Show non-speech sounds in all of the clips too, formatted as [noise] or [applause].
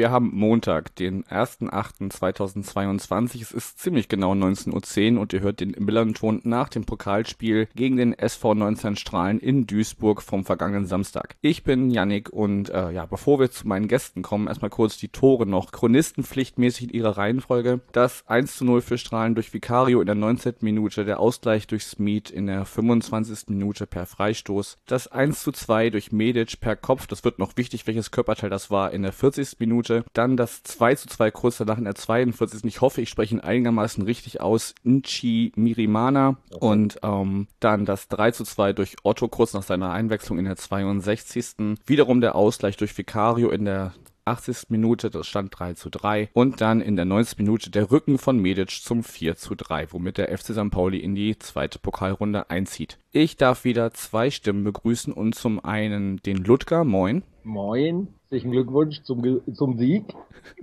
wir haben Montag, den 1.8.2022. Es ist ziemlich genau 19.10 Uhr und ihr hört den Millanton nach dem Pokalspiel gegen den SV 19 Strahlen in Duisburg vom vergangenen Samstag. Ich bin Yannick und äh, ja, bevor wir zu meinen Gästen kommen, erstmal kurz die Tore noch. Chronistenpflichtmäßig in ihrer Reihenfolge. Das 1 zu 0 für Strahlen durch Vicario in der 19. Minute, der Ausgleich durch Smith in der 25. Minute per Freistoß. Das 1 zu 2 durch Medic per Kopf, das wird noch wichtig, welches Körperteil das war, in der 40. Minute. Dann das 2 zu 2 kurz danach in der 42. Ich hoffe, ich spreche ihn einigermaßen richtig aus. Nchi Mirimana. Und ähm, dann das 3 zu 2 durch Otto kurz nach seiner Einwechslung in der 62. Wiederum der Ausgleich durch Vicario in der 80. Minute, das stand 3 zu 3. Und dann in der 90. Minute der Rücken von Medic zum 4 zu 3, womit der FC St. Pauli in die zweite Pokalrunde einzieht. Ich darf wieder zwei Stimmen begrüßen und zum einen den Ludger, moin. Moin, herzlichen Glückwunsch zum, zum Sieg.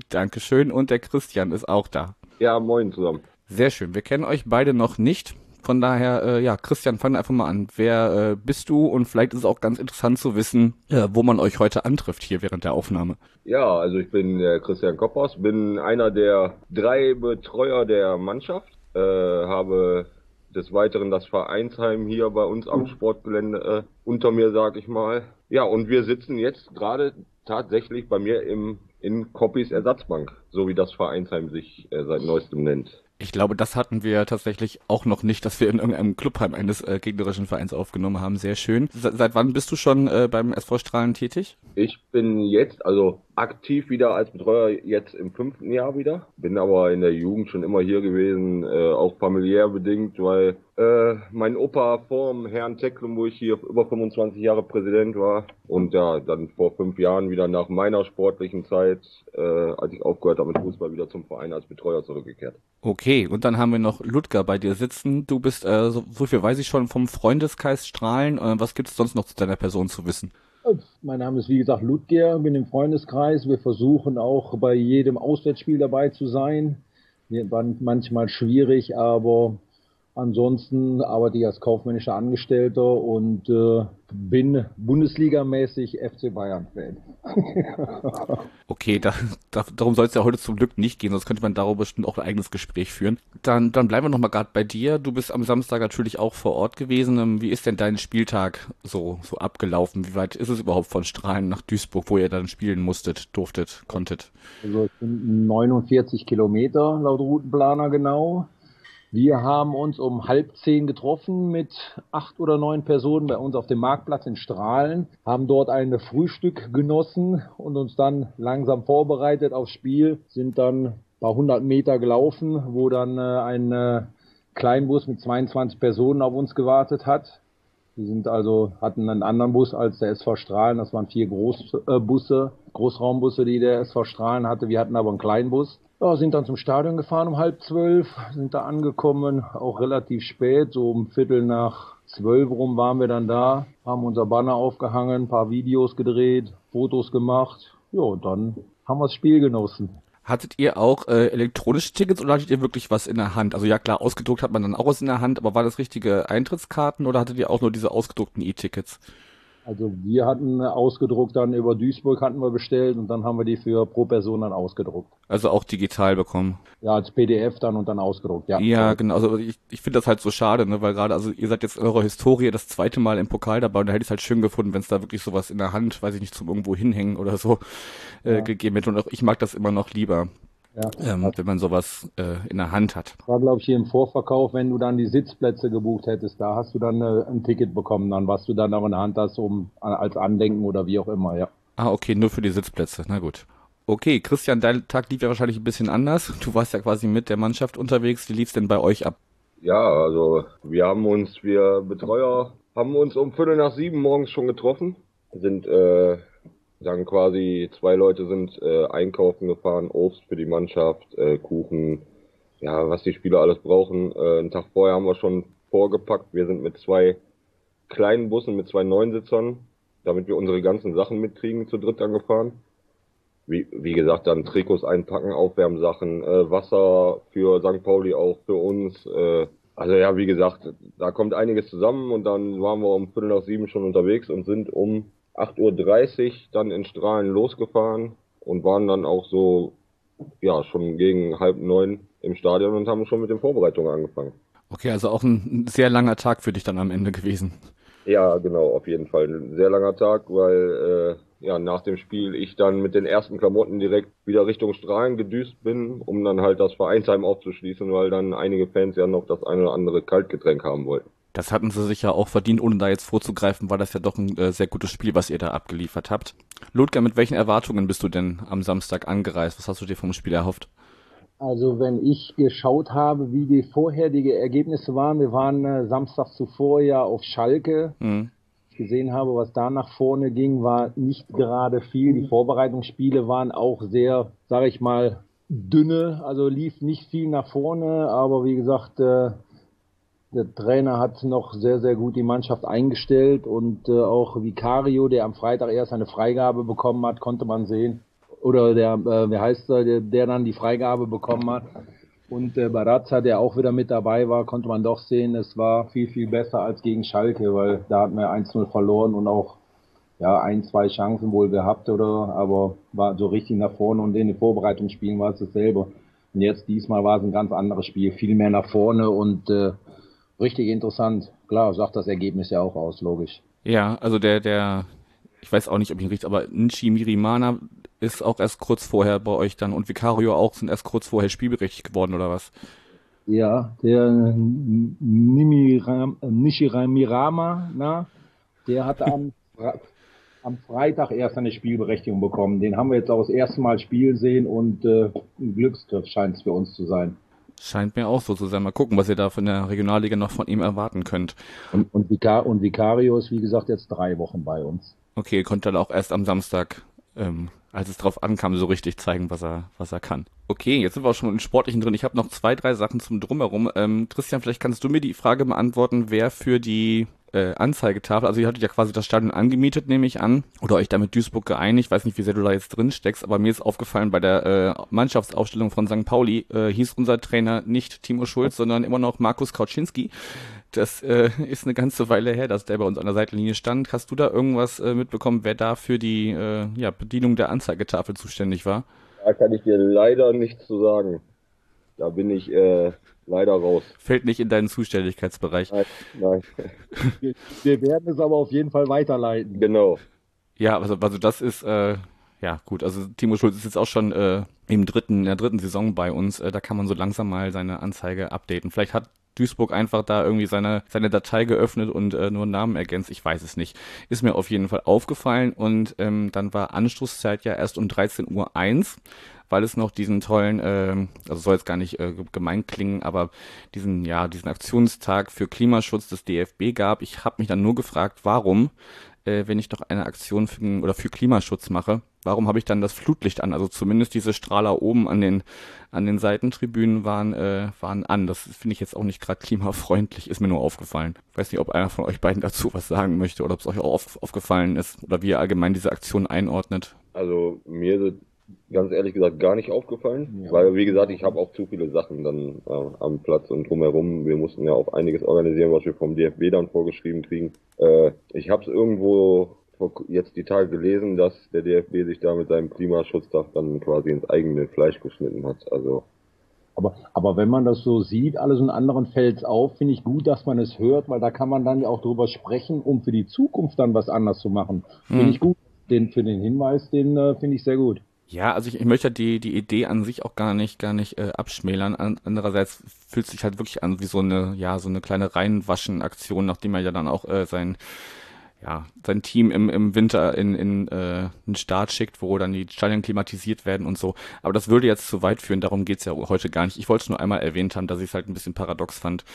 Dankeschön und der Christian ist auch da. Ja, moin zusammen. Sehr schön, wir kennen euch beide noch nicht. Von daher, äh, ja, Christian, fang einfach mal an. Wer äh, bist du? Und vielleicht ist es auch ganz interessant zu wissen, äh, wo man euch heute antrifft hier während der Aufnahme. Ja, also ich bin äh, Christian Koppers, bin einer der drei Betreuer der Mannschaft, äh, habe des Weiteren das Vereinsheim hier bei uns am Sportgelände äh, unter mir, sag ich mal. Ja, und wir sitzen jetzt gerade tatsächlich bei mir im in Coppys Ersatzbank, so wie das Vereinsheim sich äh, seit neuestem nennt. Ich glaube, das hatten wir tatsächlich auch noch nicht, dass wir in irgendeinem Clubheim eines äh, gegnerischen Vereins aufgenommen haben. Sehr schön. Se seit wann bist du schon äh, beim SV Strahlen tätig? Ich bin jetzt, also aktiv wieder als Betreuer jetzt im fünften Jahr wieder. Bin aber in der Jugend schon immer hier gewesen, äh, auch familiär bedingt, weil äh, mein Opa vor dem Herrn Tecklenburg hier über 25 Jahre Präsident war und ja, dann vor fünf Jahren wieder nach meiner sportlichen Zeit, äh, als ich aufgehört habe mit Fußball, wieder zum Verein als Betreuer zurückgekehrt. Okay, und dann haben wir noch Ludger bei dir sitzen. Du bist, äh, so, so viel weiß ich schon, vom Freundeskreis Strahlen. Äh, was gibt es sonst noch zu deiner Person zu wissen? Mein Name ist wie gesagt Ludger, bin im Freundeskreis. Wir versuchen auch bei jedem Auswärtsspiel dabei zu sein. Wir waren manchmal schwierig, aber Ansonsten arbeite ich als kaufmännischer Angestellter und äh, bin Bundesligamäßig FC Bayern-Fan. [laughs] okay, da, da, darum soll es ja heute zum Glück nicht gehen, sonst könnte man darüber bestimmt auch ein eigenes Gespräch führen. Dann, dann bleiben wir nochmal gerade bei dir. Du bist am Samstag natürlich auch vor Ort gewesen. Ähm, wie ist denn dein Spieltag so, so abgelaufen? Wie weit ist es überhaupt von Strahlen nach Duisburg, wo ihr dann spielen musstet, durftet, konntet? Also es sind 49 Kilometer laut Routenplaner genau. Wir haben uns um halb zehn getroffen mit acht oder neun Personen bei uns auf dem Marktplatz in Strahlen, haben dort ein Frühstück genossen und uns dann langsam vorbereitet aufs Spiel, sind dann ein paar hundert Meter gelaufen, wo dann äh, ein äh, Kleinbus mit 22 Personen auf uns gewartet hat. Die sind also, hatten einen anderen Bus als der SV Strahlen. Das waren vier Großbusse, äh, Großraumbusse, die der SV Strahlen hatte. Wir hatten aber einen Kleinbus. Ja, sind dann zum Stadion gefahren um halb zwölf, sind da angekommen, auch relativ spät, so um Viertel nach zwölf rum waren wir dann da, haben unser Banner aufgehangen, ein paar Videos gedreht, Fotos gemacht. Ja, und dann haben wir das Spiel genossen. Hattet ihr auch äh, elektronische Tickets oder hattet ihr wirklich was in der Hand? Also ja klar, ausgedruckt hat man dann auch was in der Hand, aber war das richtige Eintrittskarten oder hattet ihr auch nur diese ausgedruckten E-Tickets? Also wir hatten ausgedruckt dann über Duisburg hatten wir bestellt und dann haben wir die für pro Person dann ausgedruckt. Also auch digital bekommen. Ja, als PDF dann und dann ausgedruckt, ja. Ja, genau. Also ich, ich finde das halt so schade, ne, weil gerade, also ihr seid jetzt in eurer Historie das zweite Mal im Pokal dabei und da hätte ich es halt schön gefunden, wenn es da wirklich sowas in der Hand, weiß ich nicht, zum irgendwo hinhängen oder so äh, ja. gegeben hätte. Und auch ich mag das immer noch lieber. Ja. Ähm, wenn man sowas äh, in der Hand hat. War, glaube ich, hier im Vorverkauf, wenn du dann die Sitzplätze gebucht hättest, da hast du dann äh, ein Ticket bekommen, dann was du dann auch in der Hand hast, um als Andenken oder wie auch immer, ja. Ah, okay, nur für die Sitzplätze, na gut. Okay, Christian, dein Tag lief ja wahrscheinlich ein bisschen anders. Du warst ja quasi mit der Mannschaft unterwegs. Wie lief's denn bei euch ab? Ja, also wir haben uns, wir Betreuer, haben uns um Viertel nach sieben morgens schon getroffen, sind äh, dann quasi zwei Leute sind äh, einkaufen gefahren, Obst für die Mannschaft, äh, Kuchen, ja, was die Spieler alles brauchen. Äh, einen Tag vorher haben wir schon vorgepackt. Wir sind mit zwei kleinen Bussen, mit zwei Neunsitzern, damit wir unsere ganzen Sachen mitkriegen, zu dritt angefahren. wie, wie gesagt, dann Trikots einpacken, Aufwärmsachen, äh, Wasser für St. Pauli auch für uns. Äh, also ja, wie gesagt, da kommt einiges zusammen und dann waren wir um Viertel nach sieben schon unterwegs und sind um 8.30 Uhr dann in Strahlen losgefahren und waren dann auch so, ja, schon gegen halb neun im Stadion und haben schon mit den Vorbereitungen angefangen. Okay, also auch ein sehr langer Tag für dich dann am Ende gewesen. Ja, genau, auf jeden Fall. Ein sehr langer Tag, weil äh, ja nach dem Spiel ich dann mit den ersten Klamotten direkt wieder Richtung Strahlen gedüst bin, um dann halt das Vereinsheim aufzuschließen, weil dann einige Fans ja noch das eine oder andere Kaltgetränk haben wollten. Das hatten sie sich ja auch verdient, ohne da jetzt vorzugreifen, war das ja doch ein äh, sehr gutes Spiel, was ihr da abgeliefert habt. Ludger, mit welchen Erwartungen bist du denn am Samstag angereist? Was hast du dir vom Spiel erhofft? Also wenn ich geschaut habe, wie die vorherigen Ergebnisse waren, wir waren äh, Samstag zuvor ja auf Schalke. Mhm. Ich gesehen habe, was da nach vorne ging, war nicht gerade viel. Die Vorbereitungsspiele waren auch sehr, sage ich mal, dünne, also lief nicht viel nach vorne, aber wie gesagt, äh, der Trainer hat noch sehr, sehr gut die Mannschaft eingestellt und äh, auch Vicario, der am Freitag erst eine Freigabe bekommen hat, konnte man sehen. Oder der, äh, wie heißt er, der, der dann die Freigabe bekommen hat. Und äh, Barazza, der auch wieder mit dabei war, konnte man doch sehen, es war viel, viel besser als gegen Schalke, weil da hatten wir 1-0 verloren und auch ja, ein, zwei Chancen wohl gehabt, oder aber war so richtig nach vorne und in den Vorbereitungsspielen war es dasselbe. Und jetzt diesmal war es ein ganz anderes Spiel, viel mehr nach vorne und äh, richtig interessant. Klar, sagt das Ergebnis ja auch aus, logisch. Ja, also der, der, ich weiß auch nicht, ob ich ihn richtig, aber Nchi Mirimana ist auch erst kurz vorher bei euch dann und Vicario auch sind erst kurz vorher spielberechtigt geworden oder was? Ja, der Nimiram, Nishimirama, na, der hat am, [laughs] am Freitag erst eine Spielberechtigung bekommen. Den haben wir jetzt auch das erste Mal spielen sehen und äh, ein Glücksgriff scheint es für uns zu sein. Scheint mir auch so zu sein. Mal gucken, was ihr da von der Regionalliga noch von ihm erwarten könnt. Und, und, Vicar und Vicario ist, wie gesagt, jetzt drei Wochen bei uns. Okay, konnte dann auch erst am Samstag, ähm, als es drauf ankam, so richtig zeigen, was er, was er kann. Okay, jetzt sind wir auch schon im Sportlichen drin. Ich habe noch zwei, drei Sachen zum Drumherum. Ähm, Christian, vielleicht kannst du mir die Frage beantworten, wer für die äh, Anzeigetafel. Also ihr hattet ja quasi das Stadion angemietet, nehme ich an, oder euch da mit Duisburg geeinigt. Ich weiß nicht, wie sehr du da jetzt drin steckst, aber mir ist aufgefallen, bei der äh, Mannschaftsaufstellung von St. Pauli äh, hieß unser Trainer nicht Timo Schulz, sondern immer noch Markus Kauczynski. Das äh, [laughs] ist eine ganze Weile her, dass der bei uns an der Seitenlinie stand. Hast du da irgendwas äh, mitbekommen, wer da für die äh, ja, Bedienung der Anzeigetafel zuständig war? Da kann ich dir leider nichts zu sagen. Da bin ich äh, leider raus. Fällt nicht in deinen Zuständigkeitsbereich. Nein, nein. [laughs] Wir, wir, werden es aber auf jeden Fall weiterleiten. Genau. Ja, also, also das ist, äh, ja gut, also Timo Schulz ist jetzt auch schon äh, im dritten, in der dritten Saison bei uns. Äh, da kann man so langsam mal seine Anzeige updaten. Vielleicht hat Duisburg einfach da irgendwie seine, seine Datei geöffnet und äh, nur Namen ergänzt. Ich weiß es nicht. Ist mir auf jeden Fall aufgefallen und ähm, dann war Anstoßzeit ja erst um 13.01 Uhr weil es noch diesen tollen, äh, also soll jetzt gar nicht äh, gemein klingen, aber diesen, ja, diesen Aktionstag für Klimaschutz des DFB gab. Ich habe mich dann nur gefragt, warum, äh, wenn ich doch eine Aktion für, oder für Klimaschutz mache, warum habe ich dann das Flutlicht an? Also zumindest diese Strahler oben an den an den Seitentribünen waren äh, waren an. Das finde ich jetzt auch nicht gerade klimafreundlich, ist mir nur aufgefallen. Ich weiß nicht, ob einer von euch beiden dazu was sagen möchte oder ob es euch auch auf, aufgefallen ist oder wie ihr allgemein diese Aktion einordnet. Also mir ist ganz ehrlich gesagt gar nicht aufgefallen, ja. weil wie gesagt, ich habe auch zu viele Sachen dann äh, am Platz und drumherum. Wir mussten ja auch einiges organisieren, was wir vom DFB dann vorgeschrieben kriegen. Äh, ich habe es irgendwo jetzt die Tage gelesen, dass der DFB sich da mit seinem Klimaschutztag dann quasi ins eigene Fleisch geschnitten hat. Also aber, aber wenn man das so sieht, alles in anderen fällt auf, finde ich gut, dass man es hört, weil da kann man dann ja auch drüber sprechen, um für die Zukunft dann was anders zu machen. Finde hm. ich gut. Den, für den Hinweis, den äh, finde ich sehr gut. Ja, also ich, ich möchte die, die Idee an sich auch gar nicht, gar nicht äh, abschmälern. An, andererseits fühlt sich halt wirklich an wie so eine, ja, so eine kleine Reinwaschen-Aktion, nachdem er ja dann auch äh, sein, ja, sein Team im, im Winter in, in äh, einen Start schickt, wo dann die Stadien klimatisiert werden und so. Aber das würde jetzt zu weit führen, darum geht's ja heute gar nicht. Ich wollte es nur einmal erwähnt haben, dass ich es halt ein bisschen paradox fand,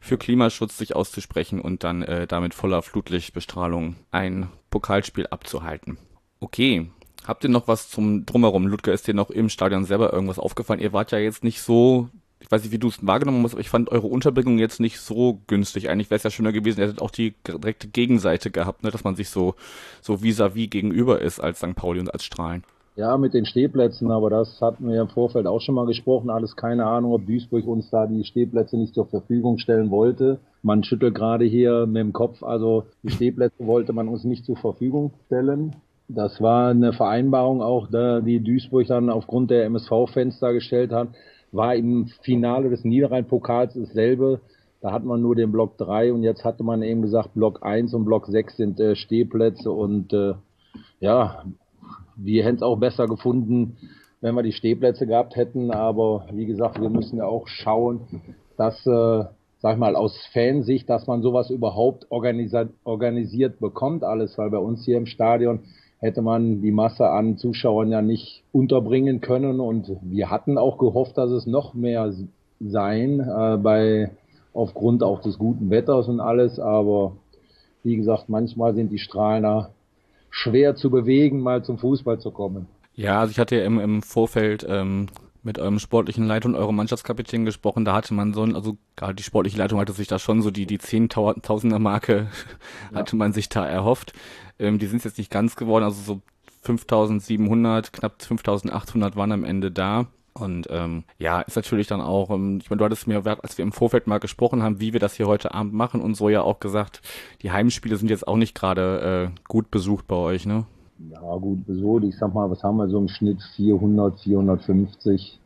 für Klimaschutz sich auszusprechen und dann äh, damit voller Flutlichtbestrahlung ein Pokalspiel abzuhalten. Okay, Habt ihr noch was zum Drumherum? Ludger, ist dir noch im Stadion selber irgendwas aufgefallen? Ihr wart ja jetzt nicht so, ich weiß nicht, wie du es wahrgenommen hast, aber ich fand eure Unterbringung jetzt nicht so günstig. Eigentlich wäre es ja schöner gewesen, ihr hättet auch die direkte Gegenseite gehabt, ne, dass man sich so, so vis-à-vis -vis gegenüber ist als St. Pauli und als Strahlen. Ja, mit den Stehplätzen, aber das hatten wir im Vorfeld auch schon mal gesprochen. Alles keine Ahnung, ob Duisburg uns da die Stehplätze nicht zur Verfügung stellen wollte. Man schüttelt gerade hier mit dem Kopf, also die Stehplätze wollte man uns nicht zur Verfügung stellen. Das war eine Vereinbarung auch, die Duisburg dann aufgrund der MSV-Fenster gestellt hat. War im Finale des Niederrhein-Pokals dasselbe. Da hat man nur den Block 3 und jetzt hatte man eben gesagt, Block 1 und Block 6 sind äh, Stehplätze und äh, ja, wir hätten es auch besser gefunden, wenn wir die Stehplätze gehabt hätten. Aber wie gesagt, wir müssen ja auch schauen, dass, äh, sag ich mal, aus Fansicht, dass man sowas überhaupt organisiert, organisiert bekommt, alles, weil bei uns hier im Stadion hätte man die Masse an Zuschauern ja nicht unterbringen können. Und wir hatten auch gehofft, dass es noch mehr sein, äh, bei aufgrund auch des guten Wetters und alles. Aber wie gesagt, manchmal sind die Strahler schwer zu bewegen, mal zum Fußball zu kommen. Ja, also ich hatte ja im, im Vorfeld ähm, mit eurem sportlichen Leiter und eurem Mannschaftskapitän gesprochen, da hatte man so, also gerade die sportliche Leitung hatte sich da schon so die, die Zehntausender Marke [laughs] ja. hatte man sich da erhofft. Ähm, die sind es jetzt nicht ganz geworden, also so 5700, knapp 5800 waren am Ende da. Und ähm, ja, ist natürlich dann auch, ähm, ich meine, du hattest mir, als wir im Vorfeld mal gesprochen haben, wie wir das hier heute Abend machen und so ja auch gesagt, die Heimspiele sind jetzt auch nicht gerade äh, gut besucht bei euch, ne? Ja, gut besucht. Ich sag mal, was haben wir so im Schnitt? 400, 450.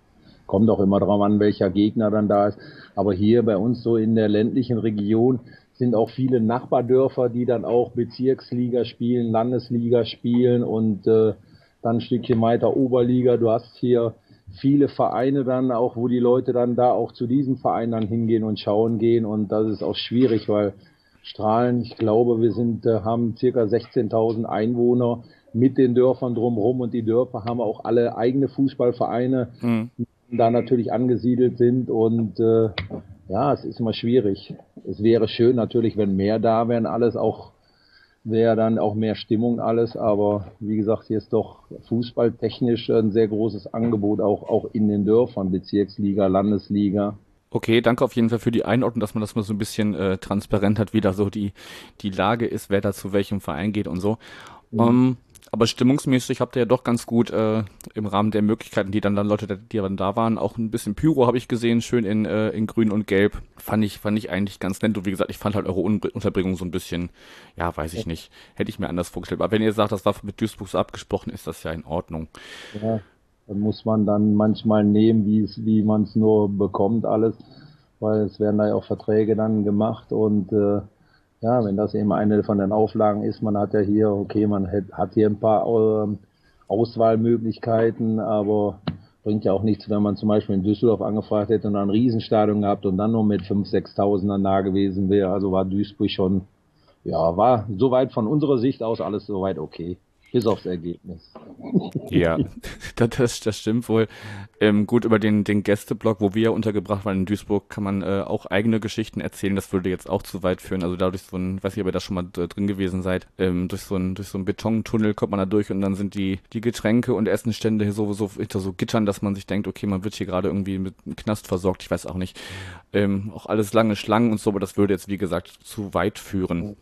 Kommt auch immer drauf an, welcher Gegner dann da ist. Aber hier bei uns so in der ländlichen Region sind auch viele Nachbardörfer, die dann auch Bezirksliga spielen, Landesliga spielen und äh, dann ein Stückchen weiter Oberliga. Du hast hier viele Vereine dann auch, wo die Leute dann da auch zu diesen Vereinen dann hingehen und schauen gehen und das ist auch schwierig, weil Strahlen, ich glaube, wir sind, äh, haben circa 16.000 Einwohner mit den Dörfern drumherum und die Dörfer haben auch alle eigene Fußballvereine, mhm. die da natürlich angesiedelt sind und äh, ja, es ist immer schwierig. Es wäre schön natürlich, wenn mehr da wären, alles auch wäre dann auch mehr Stimmung alles. Aber wie gesagt, hier ist doch fußballtechnisch ein sehr großes Angebot, auch, auch in den Dörfern, Bezirksliga, Landesliga. Okay, danke auf jeden Fall für die Einordnung, dass man das mal so ein bisschen äh, transparent hat, wie da so die, die Lage ist, wer da zu welchem Verein geht und so. Mhm. Um, ähm, aber stimmungsmäßig habt ihr ja doch ganz gut äh, im Rahmen der Möglichkeiten, die dann, dann Leute, die dann da waren, auch ein bisschen Pyro habe ich gesehen, schön in, äh, in Grün und Gelb. Fand ich, fand ich eigentlich ganz nett. Und wie gesagt, ich fand halt eure Un Unterbringung so ein bisschen, ja, weiß ich nicht, hätte ich mir anders vorgestellt. Aber wenn ihr sagt, das war mit Duisburg so abgesprochen, ist das ja in Ordnung. Ja, dann muss man dann manchmal nehmen, wie es, wie man es nur bekommt, alles, weil es werden da ja auch Verträge dann gemacht und äh, ja, wenn das eben eine von den Auflagen ist, man hat ja hier, okay, man hat hier ein paar äh, Auswahlmöglichkeiten, aber bringt ja auch nichts, wenn man zum Beispiel in Düsseldorf angefragt hätte und ein Riesenstadion gehabt und dann nur mit 5.000, 6.000 dann da gewesen wäre. Also war Duisburg schon, ja, war soweit von unserer Sicht aus alles soweit okay bis aufs Ergebnis. Ja, das, das stimmt wohl. Ähm, gut, über den, den Gästeblock, wo wir untergebracht waren in Duisburg, kann man äh, auch eigene Geschichten erzählen. Das würde jetzt auch zu weit führen. Also dadurch so ein, weiß ich, ob ihr da schon mal drin gewesen seid, ähm, durch so ein, durch so ein Betontunnel kommt man da durch und dann sind die, die Getränke und Essenstände so, so hinter so Gittern, dass man sich denkt, okay, man wird hier gerade irgendwie mit einem Knast versorgt. Ich weiß auch nicht. Ähm, auch alles lange Schlangen und so, aber das würde jetzt, wie gesagt, zu weit führen.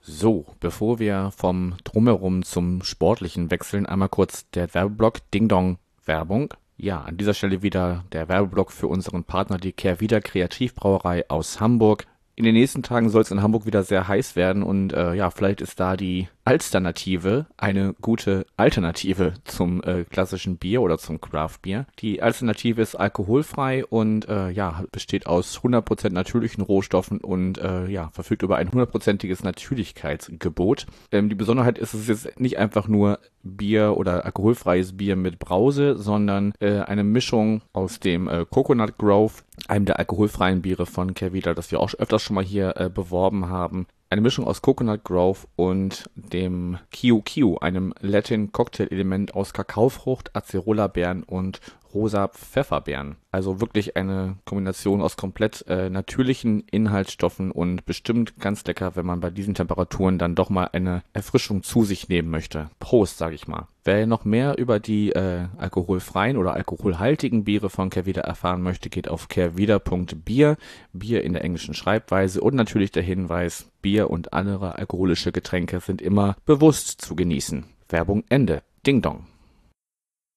So, bevor wir vom Drumherum zum Sportlichen wechseln, einmal kurz der Werbeblock Ding Dong Werbung. Ja, an dieser Stelle wieder der Werbeblock für unseren Partner, die Kehrwieder Kreativbrauerei aus Hamburg. In den nächsten Tagen soll es in Hamburg wieder sehr heiß werden und äh, ja, vielleicht ist da die Alternative eine gute Alternative zum äh, klassischen Bier oder zum Craft Bier. Die Alternative ist alkoholfrei und äh, ja, besteht aus 100% natürlichen Rohstoffen und äh, ja, verfügt über ein hundertprozentiges Natürlichkeitsgebot. Ähm, die Besonderheit ist, es ist jetzt nicht einfach nur Bier oder alkoholfreies Bier mit Brause, sondern äh, eine Mischung aus dem äh, Coconut Grove, einem der alkoholfreien Biere von Kervida, das wir auch öfters schon mal hier äh, beworben haben, eine Mischung aus Coconut Grove und dem Kiu einem Latin Cocktail Element aus Kakaofrucht, Acerola Beeren und rosa Pfefferbeeren. Also wirklich eine Kombination aus komplett äh, natürlichen Inhaltsstoffen und bestimmt ganz lecker, wenn man bei diesen Temperaturen dann doch mal eine Erfrischung zu sich nehmen möchte. Prost, sag ich mal. Wer noch mehr über die äh, alkoholfreien oder alkoholhaltigen Biere von Kervida erfahren möchte, geht auf kervida.bier, Bier in der englischen Schreibweise und natürlich der Hinweis, Bier und andere alkoholische Getränke sind immer bewusst zu genießen. Werbung Ende. Ding Dong.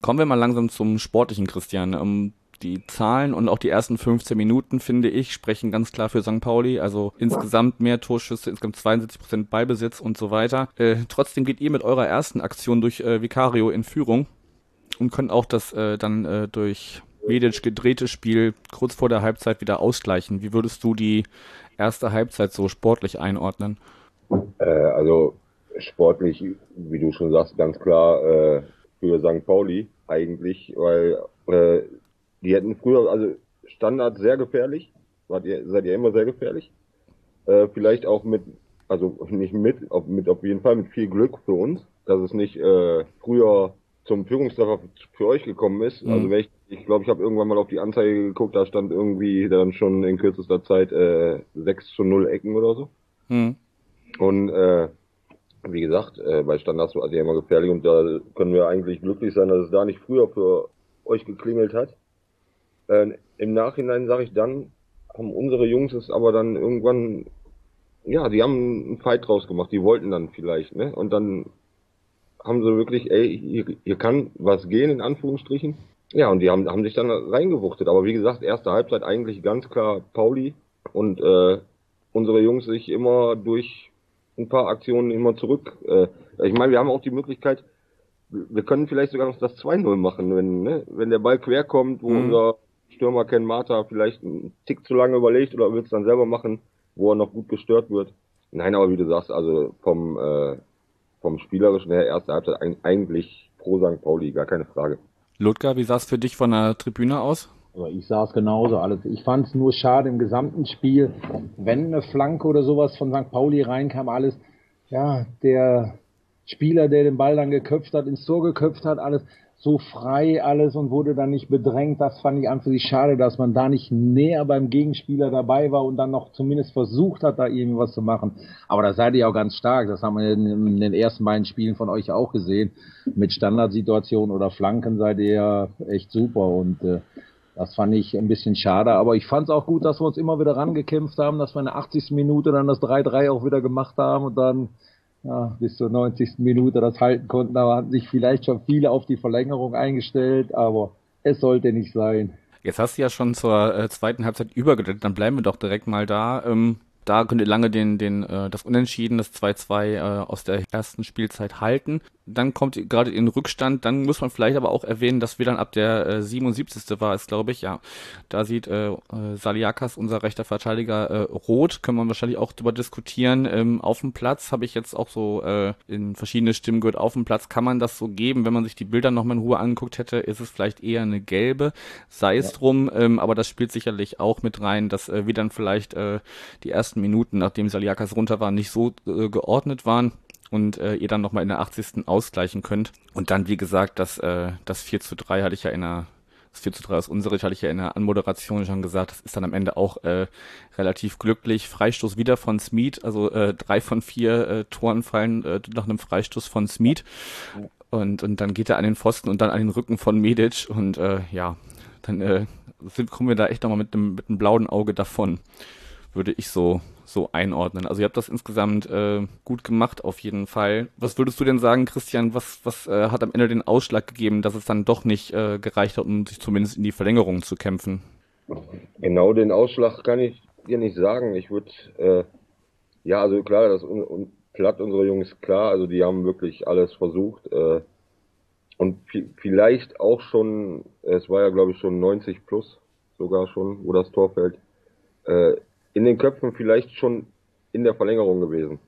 Kommen wir mal langsam zum sportlichen Christian. Ähm, die Zahlen und auch die ersten 15 Minuten, finde ich, sprechen ganz klar für St. Pauli. Also insgesamt mehr Torschüsse, insgesamt 72 Prozent Ballbesitz und so weiter. Äh, trotzdem geht ihr mit eurer ersten Aktion durch äh, Vicario in Führung und könnt auch das äh, dann äh, durch Medic gedrehte Spiel kurz vor der Halbzeit wieder ausgleichen. Wie würdest du die erste Halbzeit so sportlich einordnen? Äh, also sportlich, wie du schon sagst, ganz klar äh, für St. Pauli eigentlich, weil äh, die hätten früher, also Standard sehr gefährlich, wart ihr, seid ihr immer sehr gefährlich. Äh, vielleicht auch mit, also nicht mit, auf, mit auf jeden Fall mit viel Glück für uns, dass es nicht äh, früher zum Führungstreffer für euch gekommen ist. Mhm. Also wenn ich, ich glaube, ich habe irgendwann mal auf die Anzeige geguckt, da stand irgendwie dann schon in kürzester Zeit äh, 6 zu 0 Ecken oder so. Mhm. Und äh, wie gesagt, äh, bei Standards war der immer gefährlich und da können wir eigentlich glücklich sein, dass es da nicht früher für euch geklingelt hat. Äh, Im Nachhinein sage ich dann, haben unsere Jungs es aber dann irgendwann, ja, die haben einen Fight draus gemacht, die wollten dann vielleicht, ne? Und dann haben sie wirklich, ey, hier, hier kann was gehen, in Anführungsstrichen. Ja, und die haben, haben sich dann reingewuchtet. Aber wie gesagt, erste Halbzeit eigentlich ganz klar Pauli und äh, unsere Jungs sich immer durch ein paar Aktionen immer zurück. Äh, ich meine, wir haben auch die Möglichkeit, wir können vielleicht sogar noch das 2-0 machen, wenn, ne, wenn der Ball quer kommt, wo mhm. unser Stürmer Ken Marta vielleicht einen Tick zu lange überlegt oder will es dann selber machen, wo er noch gut gestört wird. Nein, aber wie du sagst, also vom, äh, vom spielerischen her, erste Halbzeit eigentlich pro St. Pauli, gar keine Frage. Ludger, wie sah es für dich von der Tribüne aus? Also ich sah es genauso alles. Ich fand es nur schade im gesamten Spiel, wenn eine Flanke oder sowas von St. Pauli reinkam, alles, ja, der Spieler, der den Ball dann geköpft hat, ins Tor geköpft hat, alles so frei alles und wurde dann nicht bedrängt. Das fand ich an für sich schade, dass man da nicht näher beim Gegenspieler dabei war und dann noch zumindest versucht hat, da irgendwie was zu machen. Aber da seid ihr auch ganz stark. Das haben wir in, den ersten beiden Spielen von euch auch gesehen. Mit Standardsituationen oder Flanken seid ihr ja echt super und äh, das fand ich ein bisschen schade, aber ich fand es auch gut, dass wir uns immer wieder rangekämpft haben, dass wir in der 80. Minute dann das 3-3 auch wieder gemacht haben und dann ja, bis zur 90. Minute das halten konnten. Da hatten sich vielleicht schon viele auf die Verlängerung eingestellt, aber es sollte nicht sein. Jetzt hast du ja schon zur äh, zweiten Halbzeit übergeleitet, dann bleiben wir doch direkt mal da. Ähm, da könnt ihr lange den, den, äh, das Unentschieden, das 2-2 äh, aus der ersten Spielzeit halten. Dann kommt gerade in Rückstand. Dann muss man vielleicht aber auch erwähnen, dass wir dann ab der äh, 77. war es, glaube ich, ja. Da sieht äh, äh, Saliakas, unser rechter Verteidiger, äh, rot. Können wir wahrscheinlich auch drüber diskutieren. Ähm, auf dem Platz habe ich jetzt auch so äh, in verschiedene Stimmen gehört. Auf dem Platz kann man das so geben. Wenn man sich die Bilder nochmal in Ruhe angeguckt hätte, ist es vielleicht eher eine gelbe. Sei es ja. drum. Ähm, aber das spielt sicherlich auch mit rein, dass äh, wir dann vielleicht äh, die ersten ersten Minuten, nachdem Saliakas runter war, nicht so äh, geordnet waren und äh, ihr dann nochmal in der 80. ausgleichen könnt. Und dann, wie gesagt, das, äh, das 4 zu 3 hatte ich ja in der das 4 zu 3 aus unserer hatte ich ja in der Anmoderation schon gesagt, das ist dann am Ende auch äh, relativ glücklich. Freistoß wieder von Smith, also äh, drei von vier äh, Toren fallen äh, nach einem Freistoß von Smith. Und, und dann geht er an den Pfosten und dann an den Rücken von Medic und äh, ja, dann äh, sind, kommen wir da echt nochmal mit einem, mit einem blauen Auge davon würde ich so, so einordnen. Also ihr habt das insgesamt äh, gut gemacht auf jeden Fall. Was würdest du denn sagen, Christian, was, was äh, hat am Ende den Ausschlag gegeben, dass es dann doch nicht äh, gereicht hat, um sich zumindest in die Verlängerung zu kämpfen? Genau den Ausschlag kann ich dir nicht sagen. Ich würde, äh, ja, also klar, das un, un, Platt unsere Jungs klar, also die haben wirklich alles versucht. Äh, und vielleicht auch schon, es war ja glaube ich schon 90 plus sogar schon, wo das Tor fällt. In den Köpfen vielleicht schon in der Verlängerung gewesen.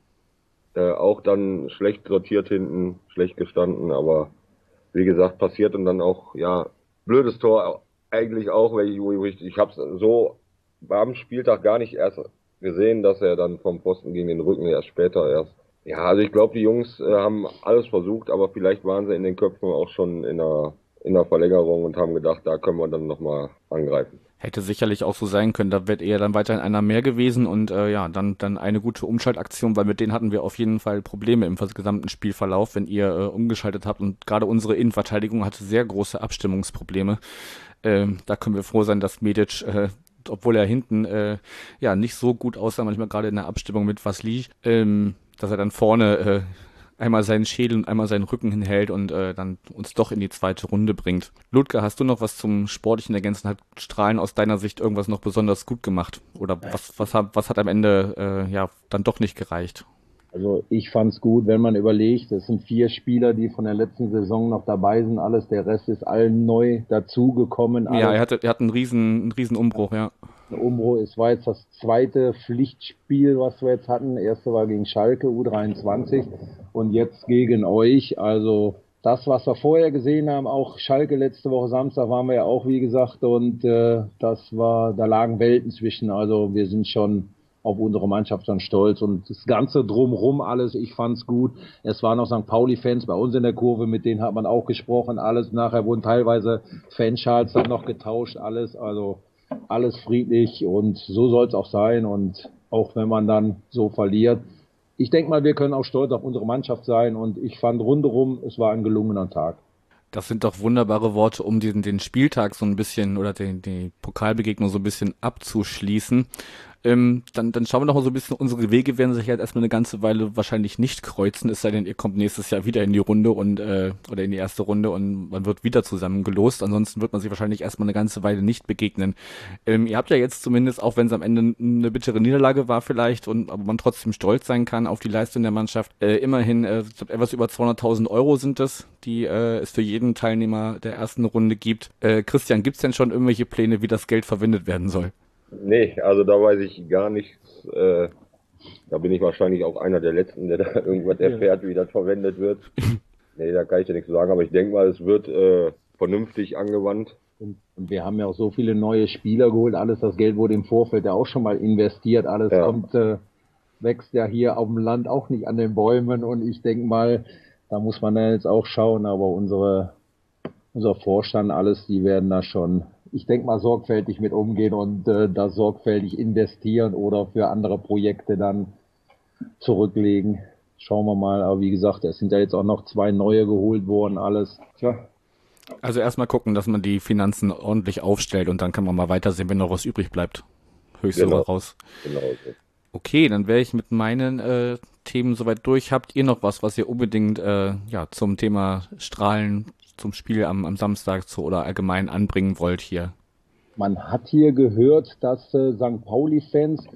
Äh, auch dann schlecht sortiert hinten, schlecht gestanden, aber wie gesagt, passiert und dann auch, ja, blödes Tor eigentlich auch, weil ich, ich habe es so am Spieltag gar nicht erst gesehen, dass er dann vom Posten gegen den Rücken erst später erst. Ja, also ich glaube, die Jungs äh, haben alles versucht, aber vielleicht waren sie in den Köpfen auch schon in der, in der Verlängerung und haben gedacht, da können wir dann nochmal angreifen hätte sicherlich auch so sein können. Da wird eher dann weiterhin einer mehr gewesen und äh, ja, dann, dann eine gute Umschaltaktion, weil mit denen hatten wir auf jeden Fall Probleme im gesamten Spielverlauf, wenn ihr äh, umgeschaltet habt. Und gerade unsere Innenverteidigung hatte sehr große Abstimmungsprobleme. Ähm, da können wir froh sein, dass Medic, äh, obwohl er hinten äh, ja nicht so gut aussah, manchmal gerade in der Abstimmung mit Vasli, ähm, dass er dann vorne äh, einmal seinen Schädel und einmal seinen Rücken hinhält und äh, dann uns doch in die zweite Runde bringt. Ludger, hast du noch was zum sportlichen Ergänzen? Hat Strahlen aus deiner Sicht irgendwas noch besonders gut gemacht? Oder was, was, hat, was hat am Ende äh, ja dann doch nicht gereicht? Also ich fand's gut, wenn man überlegt, es sind vier Spieler, die von der letzten Saison noch dabei sind, alles, der Rest ist allen neu dazugekommen. Ja, er hatte, er hat einen riesen, einen riesen Umbruch, ja. Ein Umbruch, es war jetzt das zweite Pflichtspiel, was wir jetzt hatten. Erste war gegen Schalke U23 und jetzt gegen euch. Also das, was wir vorher gesehen haben, auch Schalke letzte Woche Samstag waren wir ja auch, wie gesagt, und äh, das war, da lagen Welten zwischen. Also wir sind schon auf unsere Mannschaft dann stolz und das Ganze drumrum alles, ich fand's gut. Es waren auch St. Pauli-Fans bei uns in der Kurve, mit denen hat man auch gesprochen, alles. Nachher wurden teilweise Fanschals dann noch getauscht, alles, also alles friedlich und so soll's auch sein und auch wenn man dann so verliert. Ich denke mal, wir können auch stolz auf unsere Mannschaft sein und ich fand rundherum, es war ein gelungener Tag. Das sind doch wunderbare Worte, um diesen, den Spieltag so ein bisschen oder den, die Pokalbegegnung so ein bisschen abzuschließen. Ähm, dann, dann schauen wir noch mal so ein bisschen, unsere Wege werden sich halt erstmal eine ganze Weile wahrscheinlich nicht kreuzen, es sei denn, ihr kommt nächstes Jahr wieder in die Runde und äh, oder in die erste Runde und man wird wieder zusammen gelost. Ansonsten wird man sich wahrscheinlich erstmal eine ganze Weile nicht begegnen. Ähm, ihr habt ja jetzt zumindest, auch wenn es am Ende eine bittere Niederlage war vielleicht und aber man trotzdem stolz sein kann auf die Leistung der Mannschaft, äh, immerhin äh, etwas über 200.000 Euro sind es, die äh, es für jeden Teilnehmer der ersten Runde gibt. Äh, Christian, gibt's denn schon irgendwelche Pläne, wie das Geld verwendet werden soll? Nee, also da weiß ich gar nichts. Äh, da bin ich wahrscheinlich auch einer der Letzten, der [laughs] da irgendwas erfährt, wie das verwendet wird. [laughs] nee, da kann ich dir nichts sagen, aber ich denke mal, es wird äh, vernünftig angewandt. Und, und, wir haben ja auch so viele neue Spieler geholt, alles das Geld wurde im Vorfeld ja auch schon mal investiert, alles ja. kommt, äh, wächst ja hier auf dem Land auch nicht an den Bäumen und ich denke mal, da muss man ja jetzt auch schauen, aber unsere, unser Vorstand, alles, die werden da schon ich denke mal, sorgfältig mit umgehen und äh, da sorgfältig investieren oder für andere Projekte dann zurücklegen. Schauen wir mal. Aber wie gesagt, es sind ja jetzt auch noch zwei neue geholt worden, alles. Tja. Also erstmal gucken, dass man die Finanzen ordentlich aufstellt und dann kann man mal weitersehen, wenn noch was übrig bleibt. Höchste genau. raus. Genau. Okay, dann wäre ich mit meinen äh, Themen soweit durch. Habt ihr noch was, was ihr unbedingt äh, ja, zum Thema Strahlen zum Spiel am, am Samstag zu, oder allgemein anbringen wollt hier? Man hat hier gehört, dass äh, St. Pauli-Fans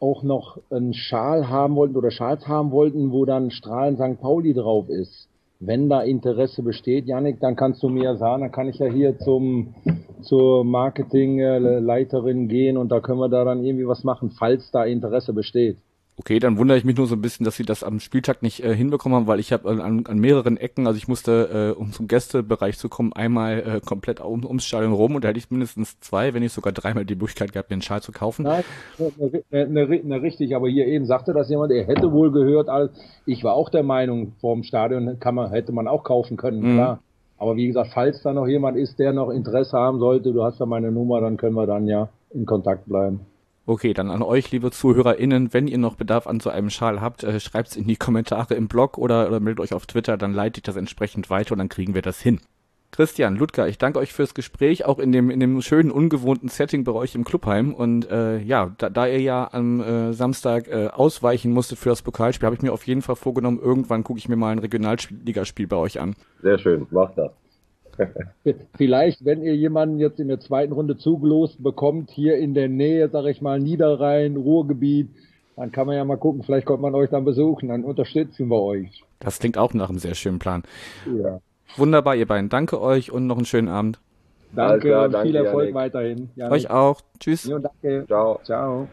auch noch einen Schal haben wollten oder Schals haben wollten, wo dann Strahlen St. Pauli drauf ist. Wenn da Interesse besteht, Janik, dann kannst du mir ja sagen, dann kann ich ja hier zum zur Marketingleiterin gehen und da können wir da dann irgendwie was machen, falls da Interesse besteht. Okay, dann wundere ich mich nur so ein bisschen, dass sie das am Spieltag nicht äh, hinbekommen haben, weil ich habe äh, an, an mehreren Ecken, also ich musste, äh, um zum Gästebereich zu kommen, einmal äh, komplett um, ums Stadion rum und da hätte ich mindestens zwei, wenn nicht sogar dreimal die Möglichkeit gehabt, mir einen Schal zu kaufen. Nein, ne, ne, ne, richtig, aber hier eben sagte das jemand, er hätte wohl gehört, als ich war auch der Meinung, vorm Stadion kann man, hätte man auch kaufen können, mhm. klar. Aber wie gesagt, falls da noch jemand ist, der noch Interesse haben sollte, du hast ja meine Nummer, dann können wir dann ja in Kontakt bleiben. Okay, dann an euch, liebe ZuhörerInnen, wenn ihr noch Bedarf an so einem Schal habt, äh, schreibt es in die Kommentare im Blog oder, oder meldet euch auf Twitter, dann leite ich das entsprechend weiter und dann kriegen wir das hin. Christian, Ludger, ich danke euch fürs Gespräch, auch in dem, in dem schönen, ungewohnten Setting bei euch im Clubheim. Und äh, ja, da, da ihr ja am äh, Samstag äh, ausweichen musstet für das Pokalspiel, habe ich mir auf jeden Fall vorgenommen, irgendwann gucke ich mir mal ein Regionalligaspiel bei euch an. Sehr schön, macht das. Vielleicht, wenn ihr jemanden jetzt in der zweiten Runde zugelost bekommt, hier in der Nähe, sag ich mal, Niederrhein, Ruhrgebiet, dann kann man ja mal gucken, vielleicht kommt man euch dann besuchen, dann unterstützen wir euch. Das klingt auch nach einem sehr schönen Plan. Ja. Wunderbar, ihr beiden. Danke euch und noch einen schönen Abend. Danke, klar, danke viel Erfolg Janik. weiterhin. Janik. Euch auch. Tschüss. Jo, danke. Ciao. Ciao.